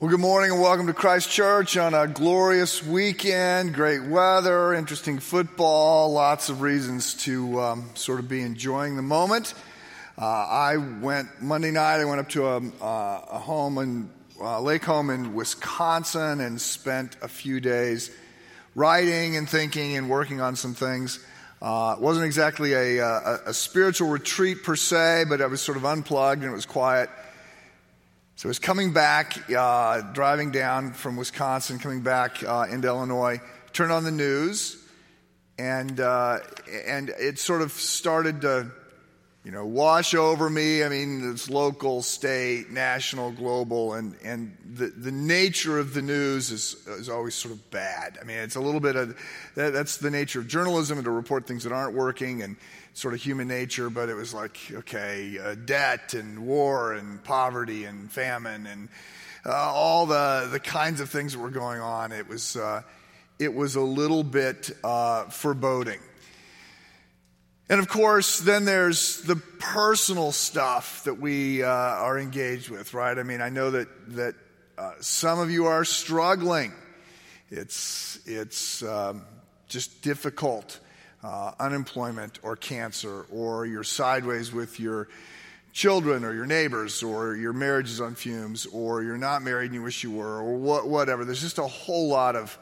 Well, good morning and welcome to Christ Church on a glorious weekend. Great weather, interesting football, lots of reasons to um, sort of be enjoying the moment. Uh, I went Monday night. I went up to a, uh, a home in uh, lake home in Wisconsin and spent a few days writing and thinking and working on some things. Uh, it wasn't exactly a, a, a spiritual retreat per se, but I was sort of unplugged and it was quiet. So I was coming back, uh, driving down from Wisconsin, coming back uh, into Illinois, turned on the news, and, uh, and it sort of started to, you know, wash over me. I mean, it's local, state, national, global, and, and the, the nature of the news is, is always sort of bad. I mean, it's a little bit of, that, that's the nature of journalism, and to report things that aren't working, and sort of human nature, but it was like, okay, uh, debt and war and poverty and famine and uh, all the, the kinds of things that were going on. It was, uh, it was a little bit uh, foreboding. And of course, then there's the personal stuff that we uh, are engaged with, right? I mean, I know that, that uh, some of you are struggling. It's, it's um, just difficult uh, unemployment or cancer, or you're sideways with your children or your neighbors, or your marriage is on fumes, or you're not married and you wish you were, or what, whatever. There's just a whole lot of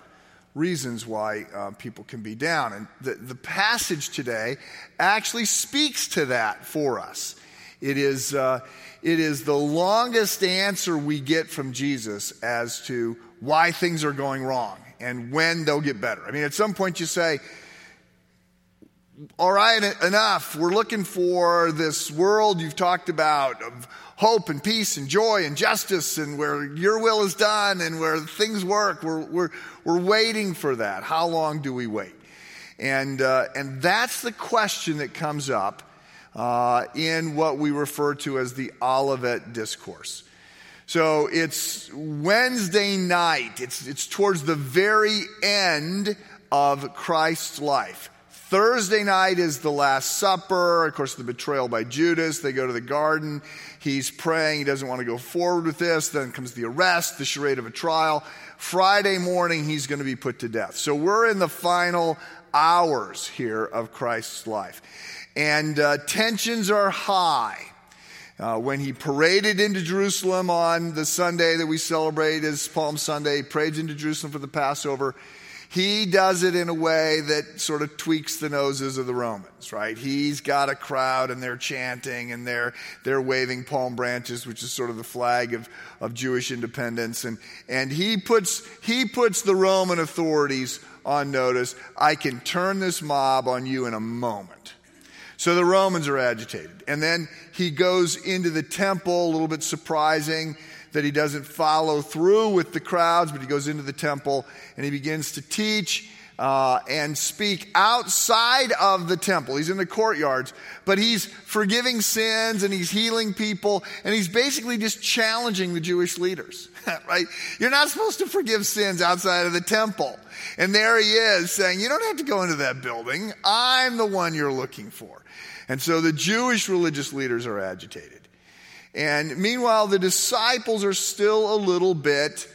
reasons why uh, people can be down. And the, the passage today actually speaks to that for us. It is, uh, it is the longest answer we get from Jesus as to why things are going wrong and when they'll get better. I mean, at some point you say, all right, enough. We're looking for this world you've talked about of hope and peace and joy and justice and where your will is done and where things work. We're, we're, we're waiting for that. How long do we wait? And, uh, and that's the question that comes up uh, in what we refer to as the Olivet Discourse. So it's Wednesday night, it's, it's towards the very end of Christ's life. Thursday night is the Last Supper. Of course, the betrayal by Judas. They go to the garden. He's praying. He doesn't want to go forward with this. Then comes the arrest, the charade of a trial. Friday morning, he's going to be put to death. So we're in the final hours here of Christ's life. And uh, tensions are high. Uh, when he paraded into Jerusalem on the Sunday that we celebrate as Palm Sunday, he paraded into Jerusalem for the Passover he does it in a way that sort of tweaks the noses of the Romans, right? He's got a crowd and they're chanting and they're, they're waving palm branches, which is sort of the flag of, of Jewish independence. And, and he puts, he puts the Roman authorities on notice. I can turn this mob on you in a moment. So the Romans are agitated. And then he goes into the temple, a little bit surprising that he doesn't follow through with the crowds, but he goes into the temple and he begins to teach uh, and speak outside of the temple. He's in the courtyards, but he's forgiving sins and he's healing people, and he's basically just challenging the Jewish leaders, right? You're not supposed to forgive sins outside of the temple. And there he is saying, You don't have to go into that building. I'm the one you're looking for. And so the Jewish religious leaders are agitated. And meanwhile, the disciples are still a little bit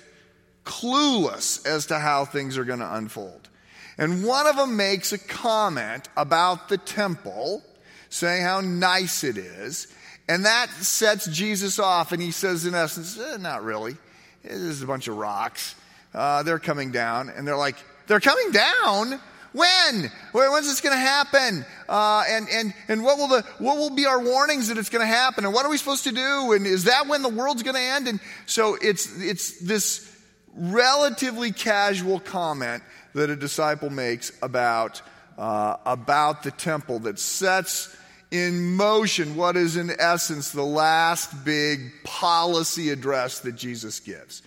clueless as to how things are going to unfold. And one of them makes a comment about the temple, saying how nice it is. And that sets Jesus off. And he says, in essence, eh, not really. This is a bunch of rocks. Uh, they're coming down. And they're like, they're coming down? When? When's this going to happen? Uh, and, and, and what will the, what will be our warnings that it's going to happen? And what are we supposed to do? And is that when the world's going to end? And so it's, it's this relatively casual comment that a disciple makes about, uh, about the temple that sets in motion what is in essence the last big policy address that Jesus gives.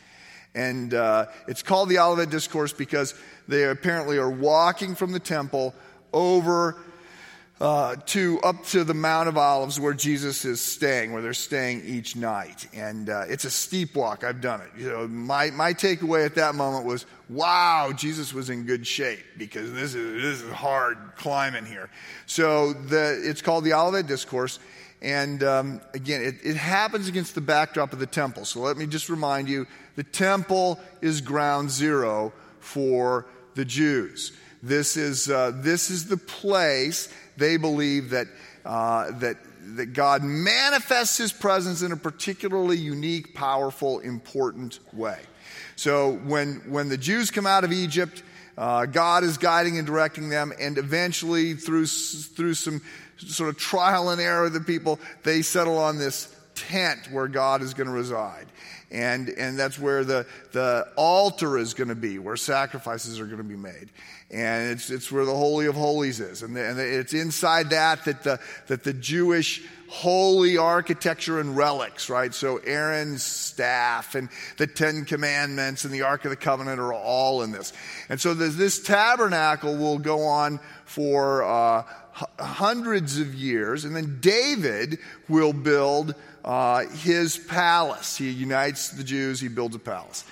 And uh, it's called the Olivet Discourse because they apparently are walking from the temple over uh, to up to the Mount of Olives where Jesus is staying, where they're staying each night. And uh, it's a steep walk. I've done it. You know, my, my takeaway at that moment was, wow, Jesus was in good shape because this is, this is hard climbing here. So the, it's called the Olivet Discourse. And um, again, it, it happens against the backdrop of the temple. So let me just remind you the temple is ground zero for the Jews. This is, uh, this is the place they believe that, uh, that, that God manifests his presence in a particularly unique, powerful, important way. So when, when the Jews come out of Egypt, uh, God is guiding and directing them, and eventually, through, through some sort of trial and error of the people, they settle on this tent where God is going to reside. And, and that's where the, the altar is going to be, where sacrifices are going to be made. And it's, it's where the Holy of Holies is. And, the, and it's inside that that the, that the Jewish holy architecture and relics, right? So Aaron's staff and the Ten Commandments and the Ark of the Covenant are all in this. And so this tabernacle will go on for uh, hundreds of years, and then David will build uh, his palace. He unites the Jews, he builds a palace.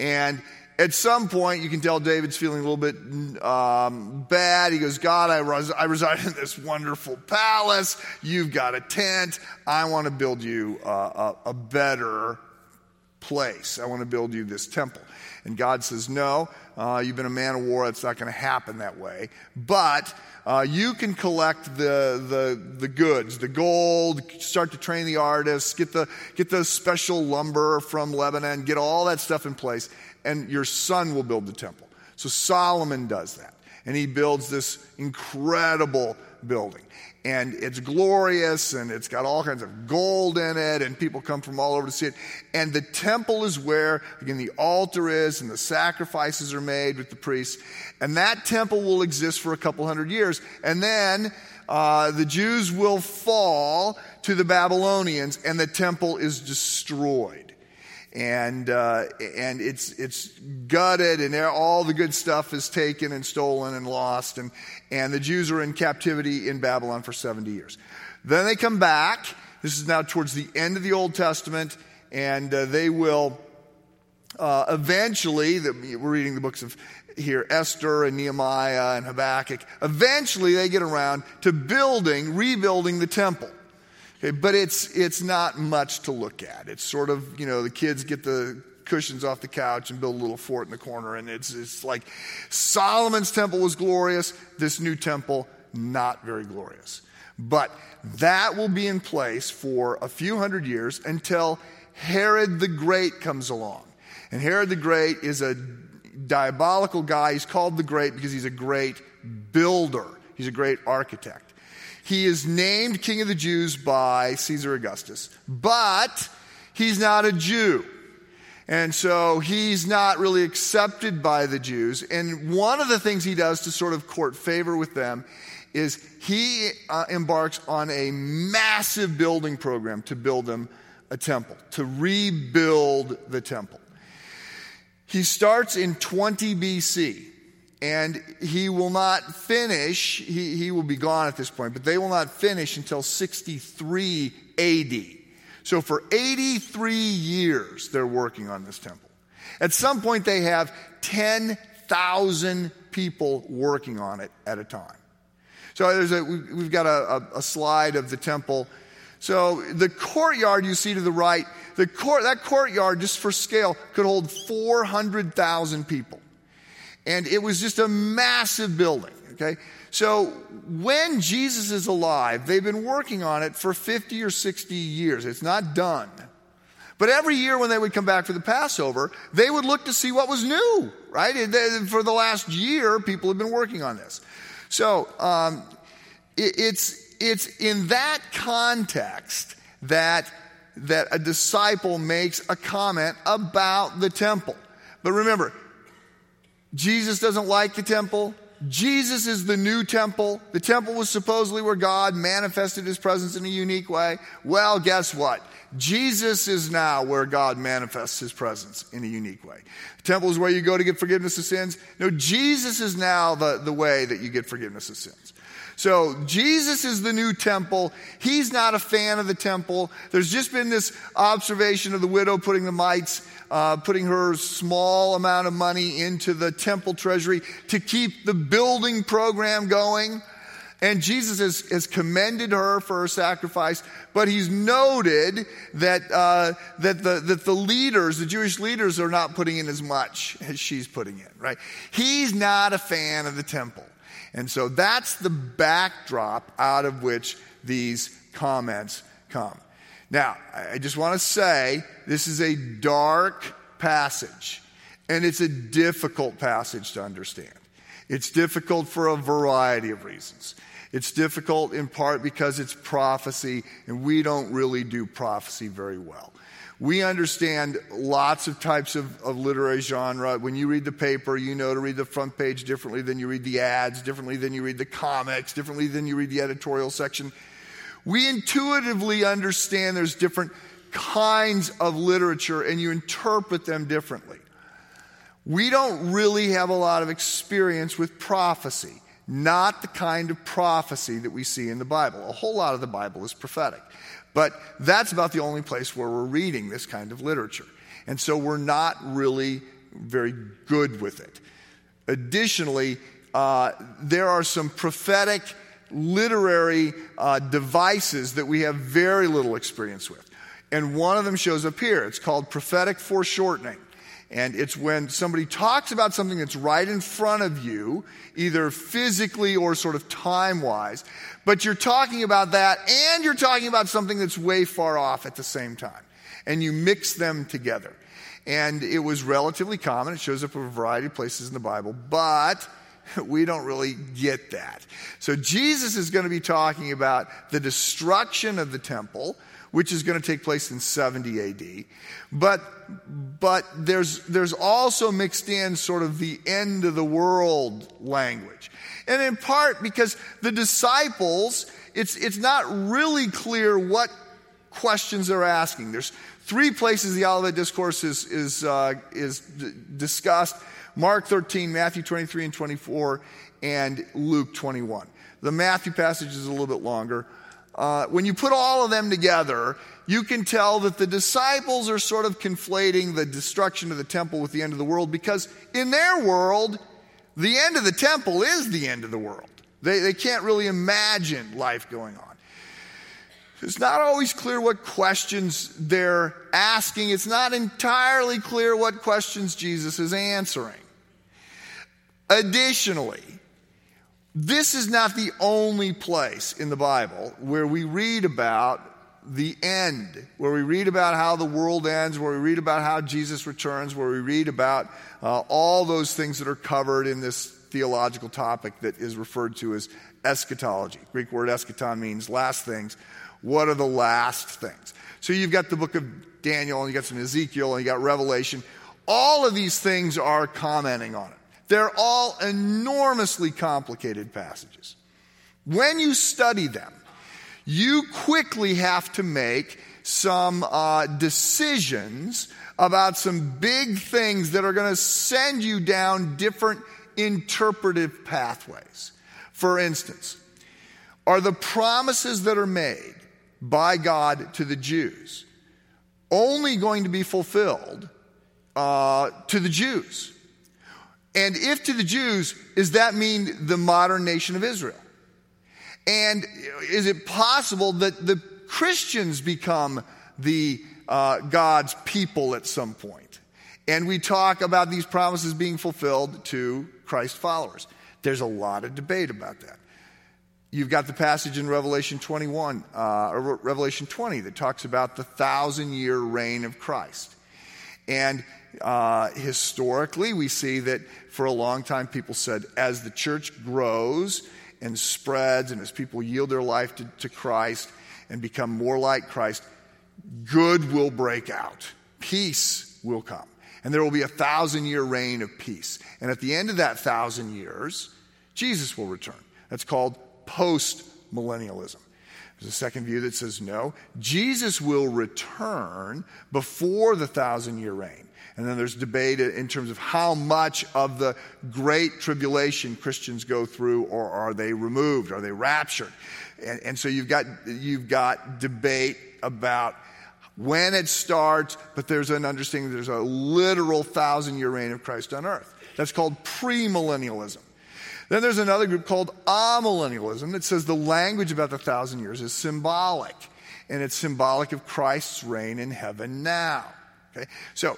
And at some point, you can tell David's feeling a little bit um, bad. He goes, God, I, res- I reside in this wonderful palace. You've got a tent. I want to build you a, a better place. I want to build you this temple. And God says, No, uh, you've been a man of war. It's not going to happen that way. But uh, you can collect the, the, the goods, the gold, start to train the artists, get the, get the special lumber from Lebanon, get all that stuff in place, and your son will build the temple. So Solomon does that. And he builds this incredible building and it's glorious and it's got all kinds of gold in it and people come from all over to see it. And the temple is where again the altar is and the sacrifices are made with the priests. And that temple will exist for a couple hundred years. And then uh, the jews will fall to the babylonians and the temple is destroyed and uh, and it's it's gutted, and all the good stuff is taken and stolen and lost, and and the Jews are in captivity in Babylon for seventy years. Then they come back. This is now towards the end of the Old Testament, and uh, they will uh, eventually. The, we're reading the books of here Esther and Nehemiah and Habakkuk. Eventually, they get around to building, rebuilding the temple. Okay, but it's, it's not much to look at. It's sort of, you know, the kids get the cushions off the couch and build a little fort in the corner. And it's, it's like Solomon's temple was glorious, this new temple, not very glorious. But that will be in place for a few hundred years until Herod the Great comes along. And Herod the Great is a diabolical guy. He's called the Great because he's a great builder, he's a great architect. He is named King of the Jews by Caesar Augustus, but he's not a Jew. And so he's not really accepted by the Jews. And one of the things he does to sort of court favor with them is he uh, embarks on a massive building program to build them a temple, to rebuild the temple. He starts in 20 BC and he will not finish, he, he will be gone at this point, but they will not finish until 63 AD. So for 83 years, they're working on this temple. At some point, they have 10,000 people working on it at a time. So there's a, we've got a, a, slide of the temple. So the courtyard you see to the right, the court, that courtyard, just for scale, could hold 400,000 people. And it was just a massive building, okay? So when Jesus is alive, they've been working on it for 50 or 60 years. It's not done. But every year when they would come back for the Passover, they would look to see what was new, right? For the last year, people have been working on this. So um, it's, it's in that context that, that a disciple makes a comment about the temple. But remember, Jesus doesn't like the temple. Jesus is the new temple. The temple was supposedly where God manifested his presence in a unique way. Well, guess what? Jesus is now where God manifests his presence in a unique way. The temple is where you go to get forgiveness of sins. No, Jesus is now the, the way that you get forgiveness of sins. So Jesus is the new temple. He's not a fan of the temple. There's just been this observation of the widow putting the mites, uh, putting her small amount of money into the temple treasury to keep the building program going. And Jesus has, has commended her for her sacrifice, but he's noted that, uh, that, the, that the leaders, the Jewish leaders, are not putting in as much as she's putting in, right? He's not a fan of the temple. And so that's the backdrop out of which these comments come. Now, I just want to say this is a dark passage, and it's a difficult passage to understand. It's difficult for a variety of reasons. It's difficult in part because it's prophecy, and we don't really do prophecy very well. We understand lots of types of, of, literary genre. When you read the paper, you know to read the front page differently than you read the ads, differently than you read the comics, differently than you read the editorial section. We intuitively understand there's different kinds of literature and you interpret them differently. We don't really have a lot of experience with prophecy not the kind of prophecy that we see in the Bible. A whole lot of the Bible is prophetic. But that's about the only place where we're reading this kind of literature. And so we're not really very good with it. Additionally, uh, there are some prophetic literary uh, devices that we have very little experience with. And one of them shows up here. It's called prophetic foreshortening. And it's when somebody talks about something that's right in front of you, either physically or sort of time wise, but you're talking about that and you're talking about something that's way far off at the same time. And you mix them together. And it was relatively common. It shows up in a variety of places in the Bible, but we don't really get that. So Jesus is going to be talking about the destruction of the temple which is going to take place in 70 AD. But, but there's, there's also mixed in sort of the end of the world language. And in part because the disciples, it's, it's not really clear what questions they're asking. There's three places the Olivet Discourse is, is, uh, is d- discussed Mark 13, Matthew 23 and 24, and Luke 21. The Matthew passage is a little bit longer. Uh, when you put all of them together, you can tell that the disciples are sort of conflating the destruction of the temple with the end of the world because in their world, the end of the temple is the end of the world. They, they can't really imagine life going on. It's not always clear what questions they're asking. It's not entirely clear what questions Jesus is answering. Additionally, this is not the only place in the Bible where we read about the end, where we read about how the world ends, where we read about how Jesus returns, where we read about uh, all those things that are covered in this theological topic that is referred to as eschatology. Greek word eschaton means last things. What are the last things? So you've got the book of Daniel, and you got some Ezekiel, and you got Revelation. All of these things are commenting on it. They're all enormously complicated passages. When you study them, you quickly have to make some uh, decisions about some big things that are going to send you down different interpretive pathways. For instance, are the promises that are made by God to the Jews only going to be fulfilled uh, to the Jews? And if to the Jews, does that mean the modern nation of Israel? And is it possible that the Christians become the uh, God's people at some point? And we talk about these promises being fulfilled to Christ followers. There's a lot of debate about that. You've got the passage in Revelation 21, uh, or Revelation 20, that talks about the thousand year reign of Christ. And uh, historically, we see that for a long time people said as the church grows and spreads and as people yield their life to, to Christ and become more like Christ, good will break out, peace will come. And there will be a thousand year reign of peace. And at the end of that thousand years, Jesus will return. That's called post millennialism. There's a second view that says no, Jesus will return before the thousand year reign. And then there's debate in terms of how much of the great tribulation Christians go through, or are they removed? Are they raptured? And, and so you've got, you've got debate about when it starts, but there's an understanding there's a literal thousand year reign of Christ on earth. That's called premillennialism. Then there's another group called amillennialism that says the language about the thousand years is symbolic, and it's symbolic of Christ's reign in heaven now. Okay? So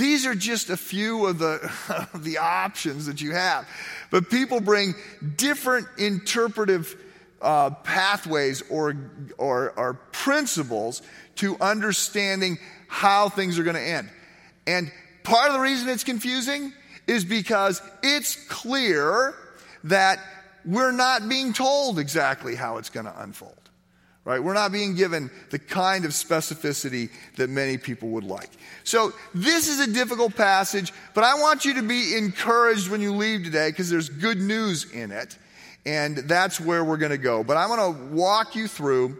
these are just a few of the, the options that you have. But people bring different interpretive uh, pathways or, or, or principles to understanding how things are going to end. And part of the reason it's confusing is because it's clear that we're not being told exactly how it's going to unfold. Right? We're not being given the kind of specificity that many people would like. So, this is a difficult passage, but I want you to be encouraged when you leave today because there's good news in it. And that's where we're going to go. But I'm going to walk you through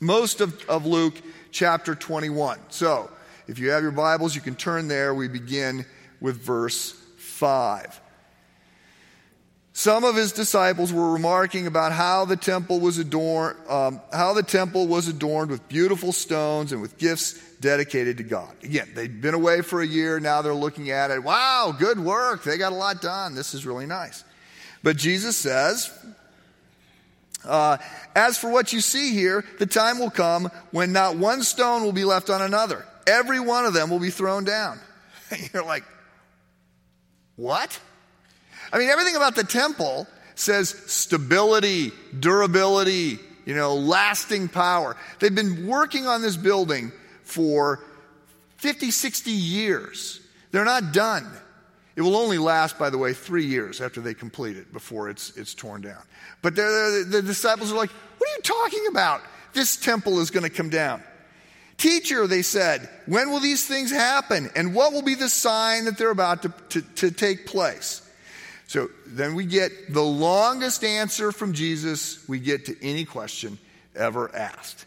most of, of Luke chapter 21. So, if you have your Bibles, you can turn there. We begin with verse 5. Some of his disciples were remarking about how the temple was adorned, um, how the temple was adorned with beautiful stones and with gifts dedicated to God. Again, they'd been away for a year. Now they're looking at it. Wow, good work. They got a lot done. This is really nice. But Jesus says, uh, as for what you see here, the time will come when not one stone will be left on another. Every one of them will be thrown down. You're like, what? I mean, everything about the temple says stability, durability, you know, lasting power. They've been working on this building for 50, 60 years. They're not done. It will only last, by the way, three years after they complete it before it's, it's torn down. But the disciples are like, What are you talking about? This temple is going to come down. Teacher, they said, when will these things happen? And what will be the sign that they're about to, to, to take place? So then we get the longest answer from Jesus we get to any question ever asked.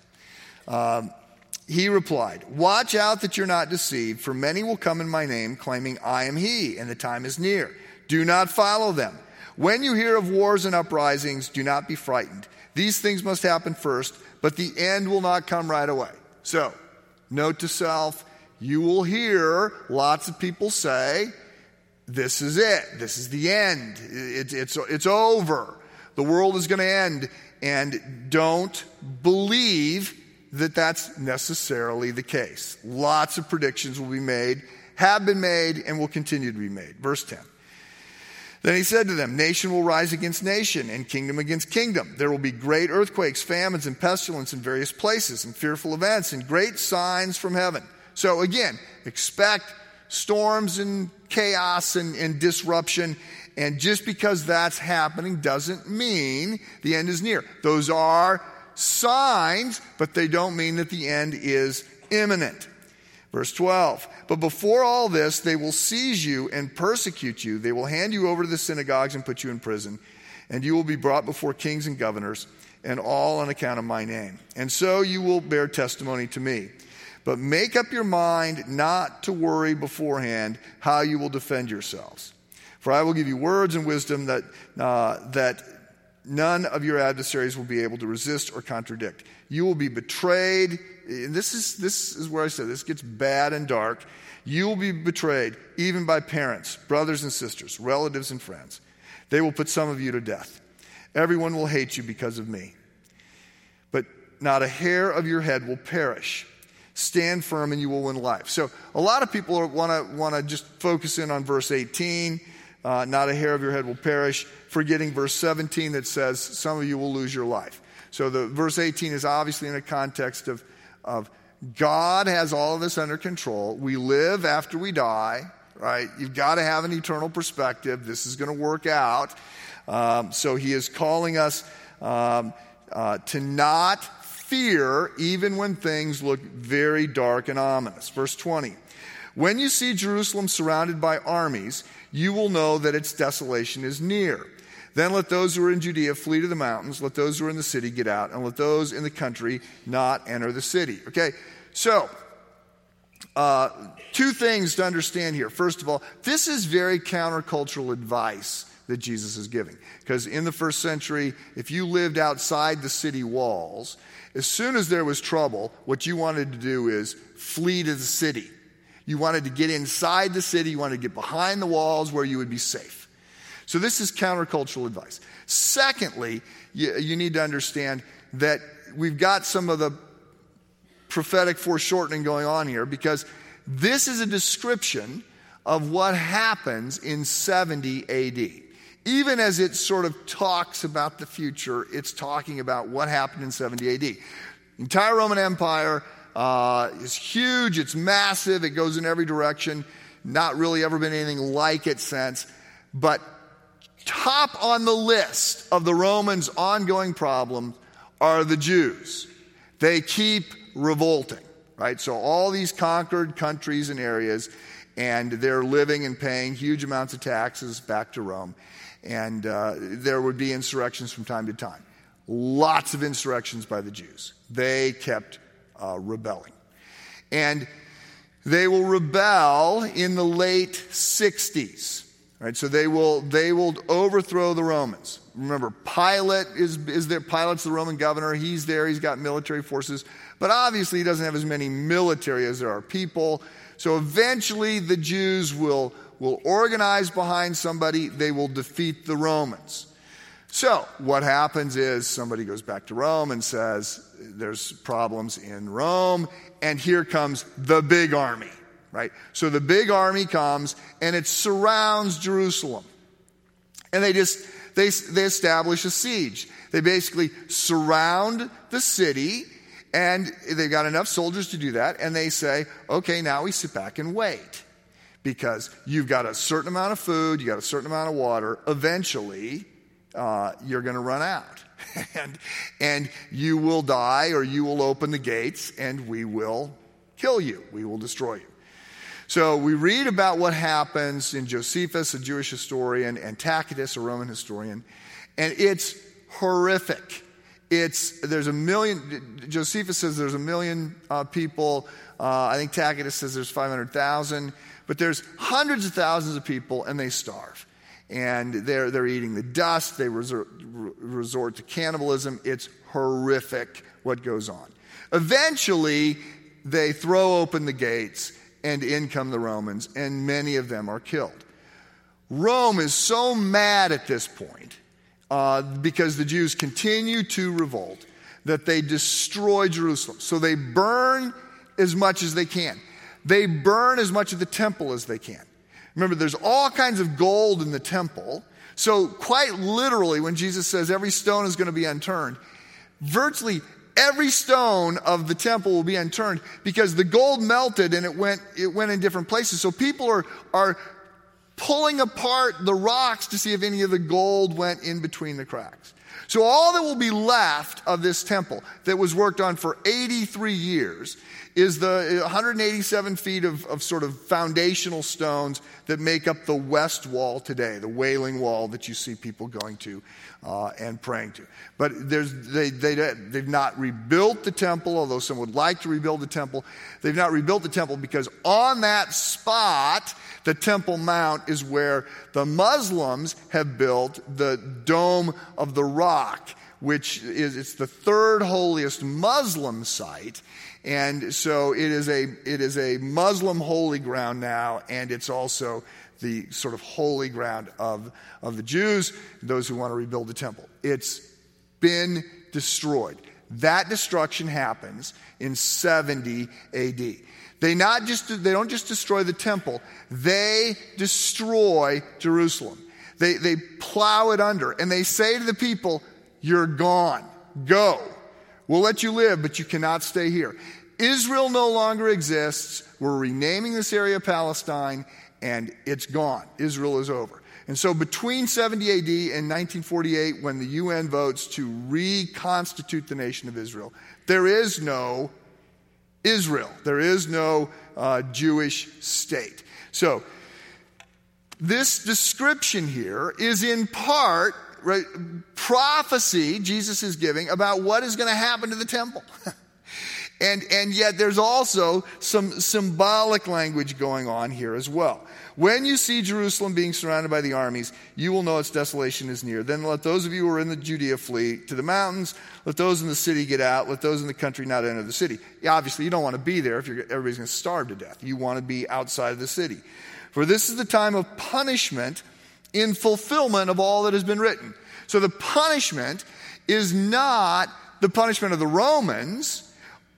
Um, he replied, Watch out that you're not deceived, for many will come in my name, claiming, I am he, and the time is near. Do not follow them. When you hear of wars and uprisings, do not be frightened. These things must happen first, but the end will not come right away. So, note to self, you will hear lots of people say, this is it. This is the end. It, it's, it's over. The world is going to end. And don't believe that that's necessarily the case. Lots of predictions will be made, have been made, and will continue to be made. Verse 10. Then he said to them, Nation will rise against nation, and kingdom against kingdom. There will be great earthquakes, famines, and pestilence in various places, and fearful events, and great signs from heaven. So again, expect storms and chaos and, and disruption. And just because that's happening doesn't mean the end is near. Those are signs, but they don't mean that the end is imminent. Verse 12, but before all this, they will seize you and persecute you. They will hand you over to the synagogues and put you in prison, and you will be brought before kings and governors, and all on account of my name. And so you will bear testimony to me. But make up your mind not to worry beforehand how you will defend yourselves. For I will give you words and wisdom that, uh, that none of your adversaries will be able to resist or contradict. You will be betrayed. And this is, this is where I said this gets bad and dark. You will be betrayed even by parents, brothers and sisters, relatives and friends. They will put some of you to death. Everyone will hate you because of me. But not a hair of your head will perish. Stand firm and you will win life. So a lot of people want to want to just focus in on verse 18. Uh, not a hair of your head will perish, forgetting verse 17 that says some of you will lose your life. So the verse 18 is obviously in a context of, of God has all of this under control. We live after we die, right? You've got to have an eternal perspective. This is going to work out. Um, so he is calling us um, uh, to not fear even when things look very dark and ominous. Verse 20. When you see Jerusalem surrounded by armies, you will know that its desolation is near. Then let those who are in Judea flee to the mountains, let those who are in the city get out, and let those in the country not enter the city. Okay, so uh, two things to understand here. First of all, this is very countercultural advice that Jesus is giving. Because in the first century, if you lived outside the city walls, as soon as there was trouble, what you wanted to do is flee to the city. You wanted to get inside the city, you wanted to get behind the walls where you would be safe. So this is countercultural advice. Secondly, you, you need to understand that we've got some of the prophetic foreshortening going on here because this is a description of what happens in 70 AD. Even as it sort of talks about the future, it's talking about what happened in 70 AD. The entire Roman Empire uh, is huge, it's massive, it goes in every direction. Not really ever been anything like it since. But top on the list of the Romans' ongoing problems are the Jews. They keep revolting, right? So all these conquered countries and areas, and they're living and paying huge amounts of taxes back to Rome. And uh, there would be insurrections from time to time. Lots of insurrections by the Jews. They kept uh, rebelling. And they will rebel in the late 60s. Right, so they will, they will overthrow the Romans. Remember, Pilate is, is there. Pilate's the Roman governor. He's there. He's got military forces. But obviously, he doesn't have as many military as there are people. So eventually, the Jews will, will organize behind somebody. They will defeat the Romans. So what happens is somebody goes back to Rome and says, there's problems in Rome. And here comes the big army right? So the big army comes and it surrounds Jerusalem. And they just, they, they establish a siege. They basically surround the city and they've got enough soldiers to do that. And they say, okay, now we sit back and wait because you've got a certain amount of food, you've got a certain amount of water. Eventually, uh, you're going to run out. and, and you will die or you will open the gates and we will kill you. We will destroy you. So we read about what happens in Josephus, a Jewish historian, and Tacitus, a Roman historian, and it's horrific. It's, there's a million, Josephus says there's a million uh, people. Uh, I think Tacitus says there's 500,000, but there's hundreds of thousands of people and they starve. And they're, they're eating the dust, they resort, resort to cannibalism. It's horrific what goes on. Eventually, they throw open the gates and in come the Romans, and many of them are killed. Rome is so mad at this point uh, because the Jews continue to revolt that they destroy Jerusalem. So they burn as much as they can. They burn as much of the temple as they can. Remember, there's all kinds of gold in the temple. So, quite literally, when Jesus says every stone is going to be unturned, virtually every stone of the temple will be unturned because the gold melted and it went, it went in different places. So people are, are pulling apart the rocks to see if any of the gold went in between the cracks. So all that will be left of this temple that was worked on for 83 years is the 187 feet of, of sort of foundational stones that make up the west wall today, the Wailing Wall that you see people going to uh, and praying to. But they, they, they've not rebuilt the temple, although some would like to rebuild the temple. They've not rebuilt the temple because on that spot, the Temple Mount is where the Muslims have built the Dome of the Rock, which is it's the third holiest Muslim site. And so it is a, it is a Muslim holy ground now, and it's also the sort of holy ground of, of the Jews, those who want to rebuild the temple. It's been destroyed. That destruction happens in 70 AD. They not just they don't just destroy the temple, they destroy Jerusalem. They they plow it under and they say to the people, You're gone. Go. We'll let you live, but you cannot stay here. Israel no longer exists. We're renaming this area Palestine, and it's gone. Israel is over. And so between 70 AD and 1948, when the UN votes to reconstitute the nation of Israel, there is no Israel. There is no uh, Jewish state. So this description here is in part right, prophecy Jesus is giving about what is going to happen to the temple. And, and yet there's also some symbolic language going on here as well. When you see Jerusalem being surrounded by the armies, you will know its desolation is near. Then let those of you who are in the Judea flee to the mountains. Let those in the city get out. Let those in the country not enter the city. Obviously, you don't want to be there if everybody's going to starve to death. You want to be outside of the city. For this is the time of punishment in fulfillment of all that has been written. So the punishment is not the punishment of the Romans.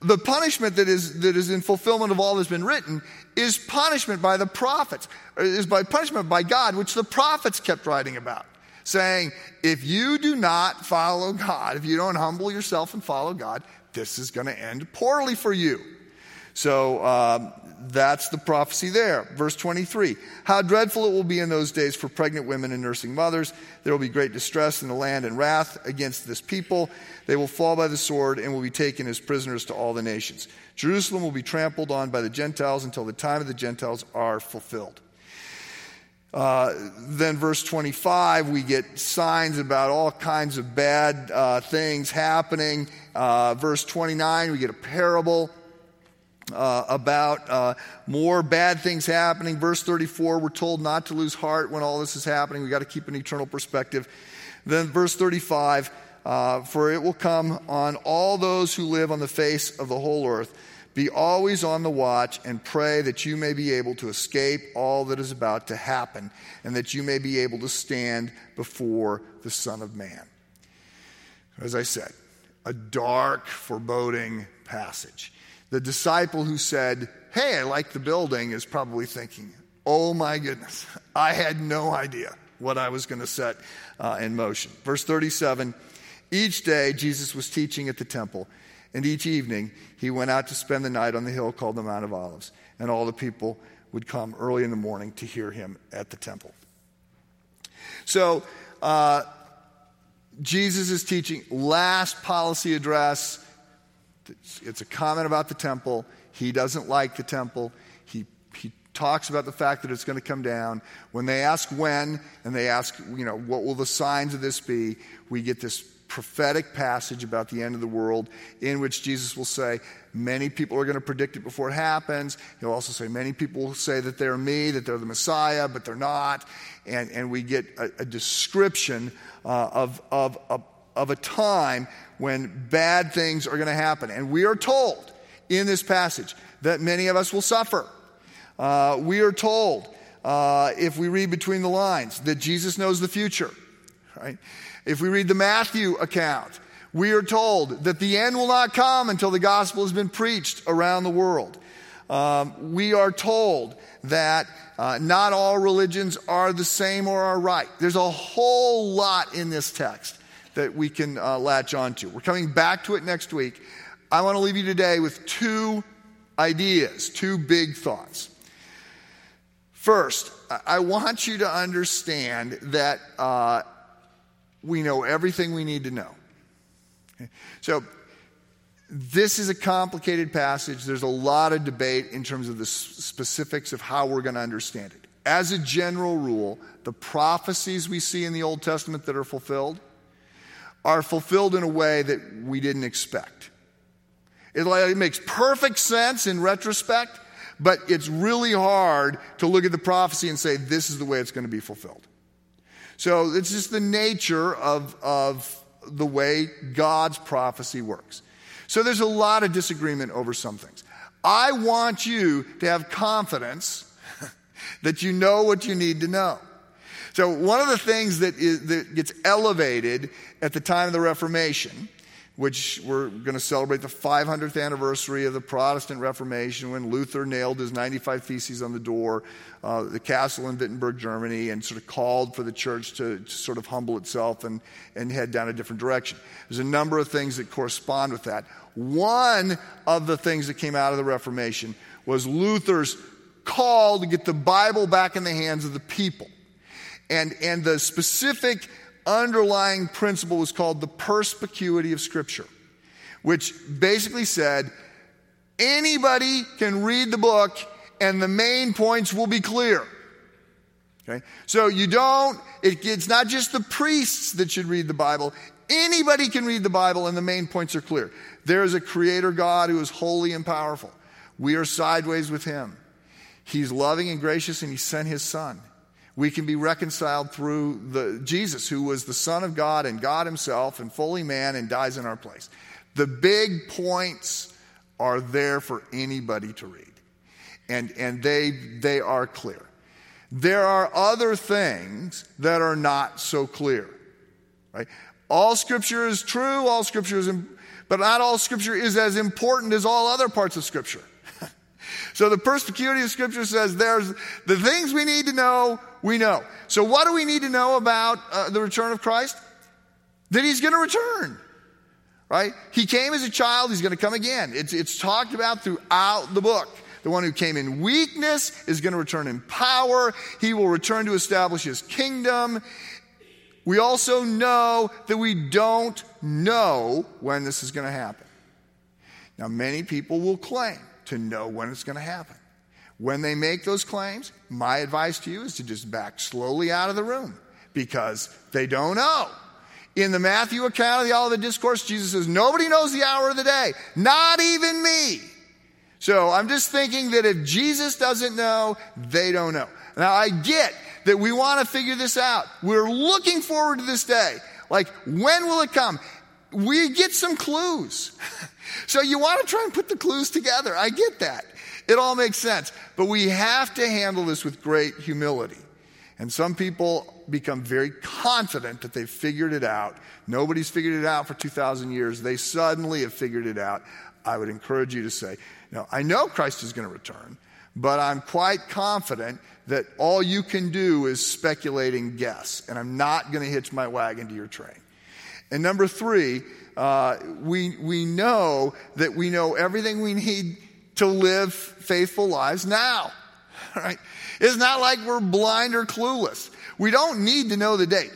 The punishment that is, that is in fulfillment of all that's been written is punishment by the prophets, is by punishment by God, which the prophets kept writing about, saying, if you do not follow God, if you don't humble yourself and follow God, this is going to end poorly for you. So um, that's the prophecy there. Verse 23 How dreadful it will be in those days for pregnant women and nursing mothers. There will be great distress in the land and wrath against this people. They will fall by the sword and will be taken as prisoners to all the nations. Jerusalem will be trampled on by the Gentiles until the time of the Gentiles are fulfilled. Uh, then, verse 25, we get signs about all kinds of bad uh, things happening. Uh, verse 29, we get a parable uh, about uh, more bad things happening. Verse 34, we're told not to lose heart when all this is happening. We've got to keep an eternal perspective. Then, verse 35, uh, for it will come on all those who live on the face of the whole earth. Be always on the watch and pray that you may be able to escape all that is about to happen and that you may be able to stand before the Son of Man. As I said, a dark, foreboding passage. The disciple who said, Hey, I like the building, is probably thinking, Oh my goodness, I had no idea what I was going to set uh, in motion. Verse 37 Each day Jesus was teaching at the temple, and each evening he went out to spend the night on the hill called the Mount of Olives, and all the people would come early in the morning to hear him at the temple. So, uh, Jesus is teaching last policy address it's a comment about the temple. He doesn't like the temple. He, he talks about the fact that it's going to come down. When they ask when, and they ask, you know, what will the signs of this be, we get this prophetic passage about the end of the world in which Jesus will say, Many people are going to predict it before it happens. He'll also say, Many people will say that they're me, that they're the Messiah, but they're not. And, and we get a, a description uh, of, of, of, of a time when bad things are going to happen. And we are told in this passage that many of us will suffer. Uh, we are told, uh, if we read between the lines, that Jesus knows the future. Right? If we read the Matthew account, we are told that the end will not come until the gospel has been preached around the world. Um, we are told that uh, not all religions are the same or are right. There's a whole lot in this text that we can uh, latch onto. We're coming back to it next week. I want to leave you today with two ideas, two big thoughts. First, I want you to understand that uh, we know everything we need to know. Okay? So, this is a complicated passage. There's a lot of debate in terms of the specifics of how we're going to understand it. As a general rule, the prophecies we see in the Old Testament that are fulfilled are fulfilled in a way that we didn't expect. It, it makes perfect sense in retrospect, but it's really hard to look at the prophecy and say, this is the way it's going to be fulfilled. So it's just the nature of, of the way God's prophecy works. So there's a lot of disagreement over some things. I want you to have confidence that you know what you need to know. So, one of the things that, is, that gets elevated at the time of the Reformation, which we're going to celebrate the 500th anniversary of the Protestant Reformation when Luther nailed his 95 Theses on the door, uh, the castle in Wittenberg, Germany, and sort of called for the church to, to, sort of humble itself and, and head down a different direction. There's a number of things that correspond with that. One of the things that came out of the Reformation was Luther's call to get the Bible back in the hands of the people. And, and the specific underlying principle was called the perspicuity of Scripture, which basically said anybody can read the book and the main points will be clear. Okay? So you don't, it, it's not just the priests that should read the Bible. Anybody can read the Bible and the main points are clear. There is a creator God who is holy and powerful. We are sideways with him. He's loving and gracious and he sent his son. We can be reconciled through the, Jesus, who was the Son of God and God Himself and fully man and dies in our place. The big points are there for anybody to read, and, and they, they are clear. there are other things that are not so clear. Right? All scripture is true, all scripture is, but not all scripture is as important as all other parts of scripture. So the perspicuity of scripture says there's the things we need to know, we know. So what do we need to know about uh, the return of Christ? That he's going to return. Right? He came as a child, he's going to come again. It's, it's talked about throughout the book. The one who came in weakness is going to return in power. He will return to establish his kingdom. We also know that we don't know when this is going to happen. Now, many people will claim to know when it's going to happen. When they make those claims, my advice to you is to just back slowly out of the room because they don't know. In the Matthew account of the Olivet Discourse, Jesus says, Nobody knows the hour of the day, not even me. So I'm just thinking that if Jesus doesn't know, they don't know. Now I get that we want to figure this out. We're looking forward to this day. Like, when will it come? We get some clues. so you want to try and put the clues together. I get that. It all makes sense. But we have to handle this with great humility. And some people become very confident that they've figured it out. Nobody's figured it out for 2,000 years. They suddenly have figured it out. I would encourage you to say, no, I know Christ is going to return, but I'm quite confident that all you can do is speculate and guess, and I'm not going to hitch my wagon to your train. And number three, uh, we, we know that we know everything we need to live faithful lives now. Right? It's not like we're blind or clueless. We don't need to know the date.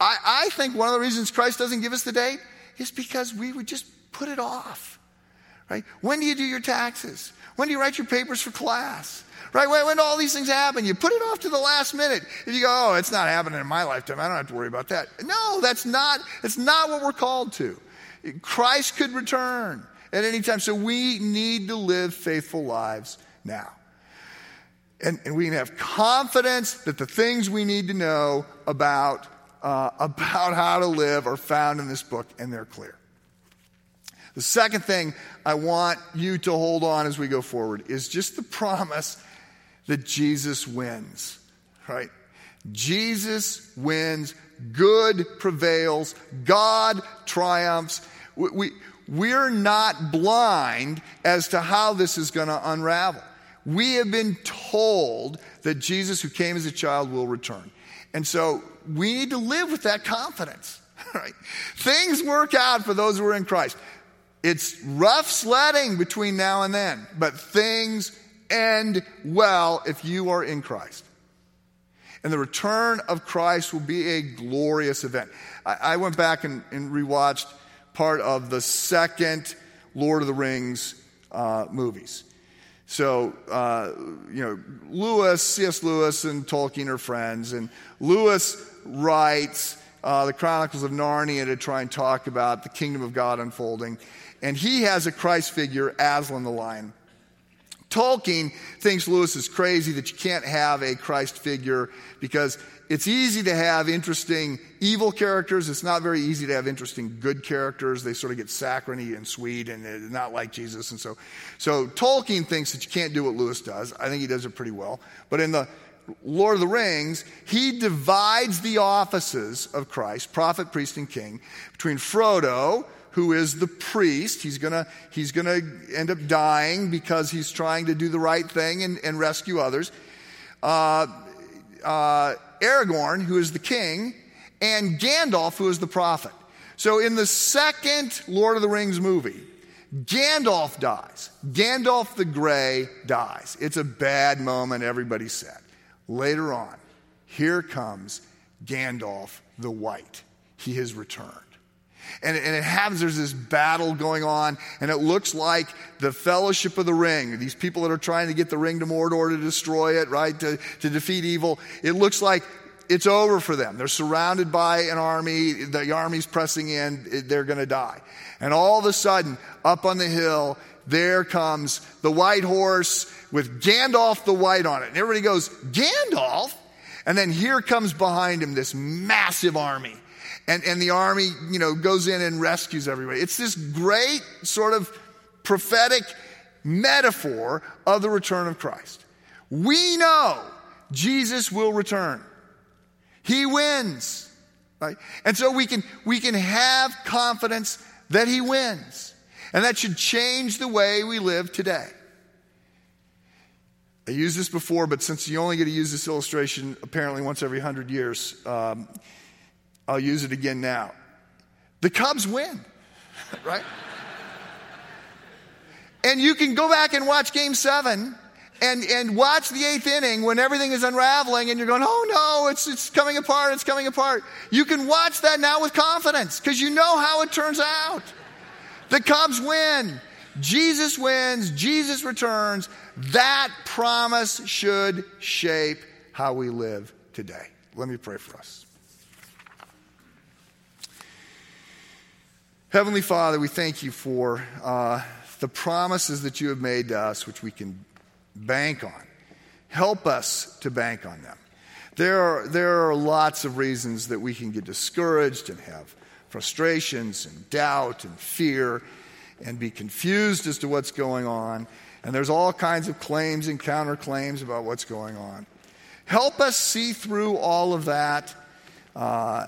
I, I think one of the reasons Christ doesn't give us the date is because we would just put it off. Right? When do you do your taxes? When do you write your papers for class? Right? When, when all these things happen, you put it off to the last minute. If you go, oh, it's not happening in my lifetime, I don't have to worry about that. No, that's not, that's not what we're called to. Christ could return at any time. So we need to live faithful lives now. And, and we can have confidence that the things we need to know about, uh, about how to live are found in this book and they're clear. The second thing I want you to hold on as we go forward is just the promise that Jesus wins, right? Jesus wins, good prevails, God triumphs. We, we, we're not blind as to how this is going to unravel. We have been told that Jesus, who came as a child, will return. And so we need to live with that confidence. Right? Things work out for those who are in Christ. It's rough sledding between now and then, but things end well if you are in Christ. And the return of Christ will be a glorious event. I, I went back and, and, rewatched part of the second Lord of the Rings uh, movies. So, uh, you know, Lewis, C.S. Lewis, and Tolkien are friends, and Lewis writes uh, the Chronicles of Narnia to try and talk about the kingdom of God unfolding and he has a Christ figure, Aslan the lion. Tolkien thinks Lewis is crazy that you can't have a Christ figure because it's easy to have interesting evil characters. It's not very easy to have interesting good characters. They sort of get saccharine and sweet and not like Jesus. And so, so Tolkien thinks that you can't do what Lewis does. I think he does it pretty well. But in the Lord of the Rings, he divides the offices of Christ, prophet, priest, and king, between Frodo, who is the priest. He's gonna, he's gonna end up dying because he's trying to do the right thing and, and rescue others. Uh, uh, Aragorn, who is the king, and Gandalf, who is the prophet. So in the second Lord of the Rings movie, Gandalf dies. Gandalf the Grey dies. It's a bad moment, everybody said. Later on, here comes Gandalf the White. He has returned. And, and it happens, there's this battle going on, and it looks like the fellowship of the ring, these people that are trying to get the ring to Mordor to destroy it, right, to, to defeat evil, it looks like it's over for them. They're surrounded by an army, the army's pressing in, they're going to die. And all of a sudden, up on the hill, there comes the white horse with Gandalf the White on it. And everybody goes, Gandalf? And then here comes behind him this massive army and, and the army, you know, goes in and rescues everybody. It's this great sort of prophetic metaphor of the return of Christ. We know Jesus will return. He wins. Right? And so we can, we can have confidence that he wins. And that should change the way we live today. I used this before, but since you only get to use this illustration apparently once every hundred years, um, I'll use it again now. The Cubs win, right? and you can go back and watch game seven and, and watch the eighth inning when everything is unraveling and you're going, oh no, it's, it's coming apart, it's coming apart. You can watch that now with confidence because you know how it turns out. The Cubs win. Jesus wins. Jesus returns. That promise should shape how we live today. Let me pray for us. Heavenly Father, we thank you for uh, the promises that you have made to us, which we can bank on. Help us to bank on them. There are, there are lots of reasons that we can get discouraged and have frustrations and doubt and fear and be confused as to what's going on. And there's all kinds of claims and counterclaims about what's going on. Help us see through all of that uh,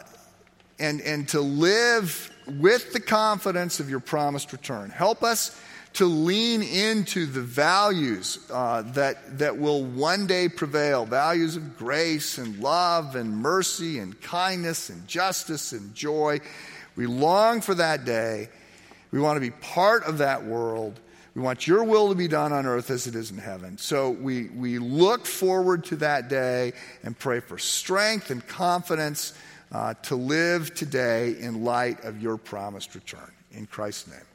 and, and to live with the confidence of your promised return. Help us to lean into the values uh, that, that will one day prevail values of grace and love and mercy and kindness and justice and joy. We long for that day. We want to be part of that world. We want your will to be done on earth as it is in heaven. So we, we look forward to that day and pray for strength and confidence uh, to live today in light of your promised return. In Christ's name.